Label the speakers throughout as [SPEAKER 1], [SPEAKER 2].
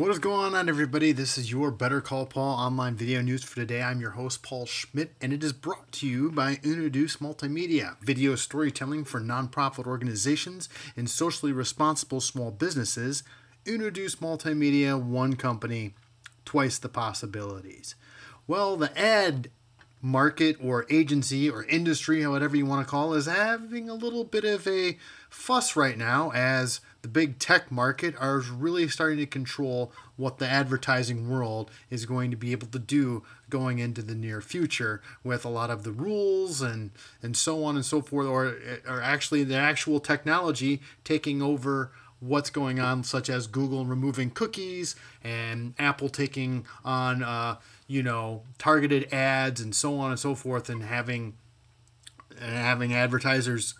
[SPEAKER 1] What is going on, everybody? This is your Better Call Paul online video news for today. I'm your host, Paul Schmidt, and it is brought to you by Introduce Multimedia, video storytelling for nonprofit organizations and socially responsible small businesses. Introduce Multimedia, one company, twice the possibilities. Well, the ad market or agency or industry, whatever you want to call, it, is having a little bit of a fuss right now as the big tech market are really starting to control what the advertising world is going to be able to do going into the near future with a lot of the rules and and so on and so forth or or actually the actual technology taking over what's going on such as Google removing cookies and Apple taking on uh, you know targeted ads and so on and so forth and having and having advertisers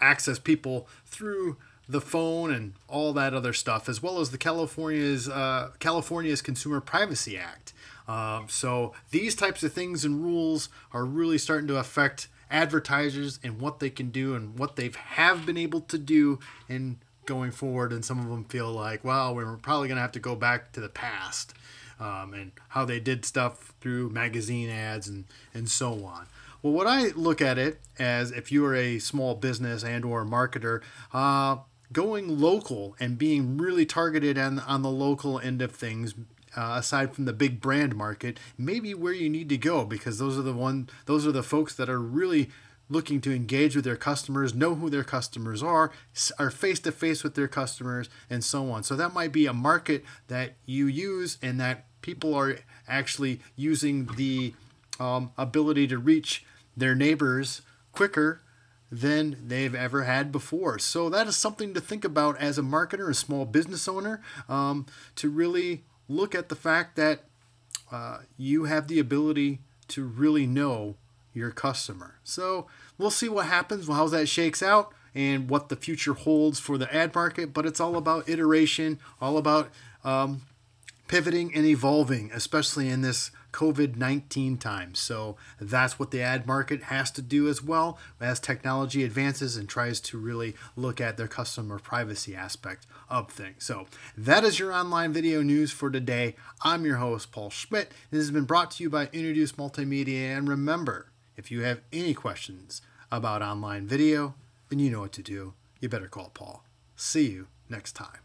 [SPEAKER 1] access people through the phone and all that other stuff, as well as the California's uh, California's Consumer Privacy Act. Uh, so these types of things and rules are really starting to affect advertisers and what they can do and what they have been able to do and going forward. And some of them feel like, well, we're probably going to have to go back to the past um, and how they did stuff through magazine ads and, and so on. Well, what I look at it as if you are a small business and or marketer, uh, going local and being really targeted on, on the local end of things uh, aside from the big brand market maybe where you need to go because those are the one those are the folks that are really looking to engage with their customers know who their customers are are face to face with their customers and so on so that might be a market that you use and that people are actually using the um, ability to reach their neighbors quicker than they've ever had before. So that is something to think about as a marketer, a small business owner, um, to really look at the fact that uh, you have the ability to really know your customer. So we'll see what happens, how that shakes out, and what the future holds for the ad market. But it's all about iteration, all about um, pivoting and evolving, especially in this COVID 19 times. So that's what the ad market has to do as well as technology advances and tries to really look at their customer privacy aspect of things. So that is your online video news for today. I'm your host, Paul Schmidt. This has been brought to you by Introduce Multimedia. And remember, if you have any questions about online video, then you know what to do. You better call Paul. See you next time.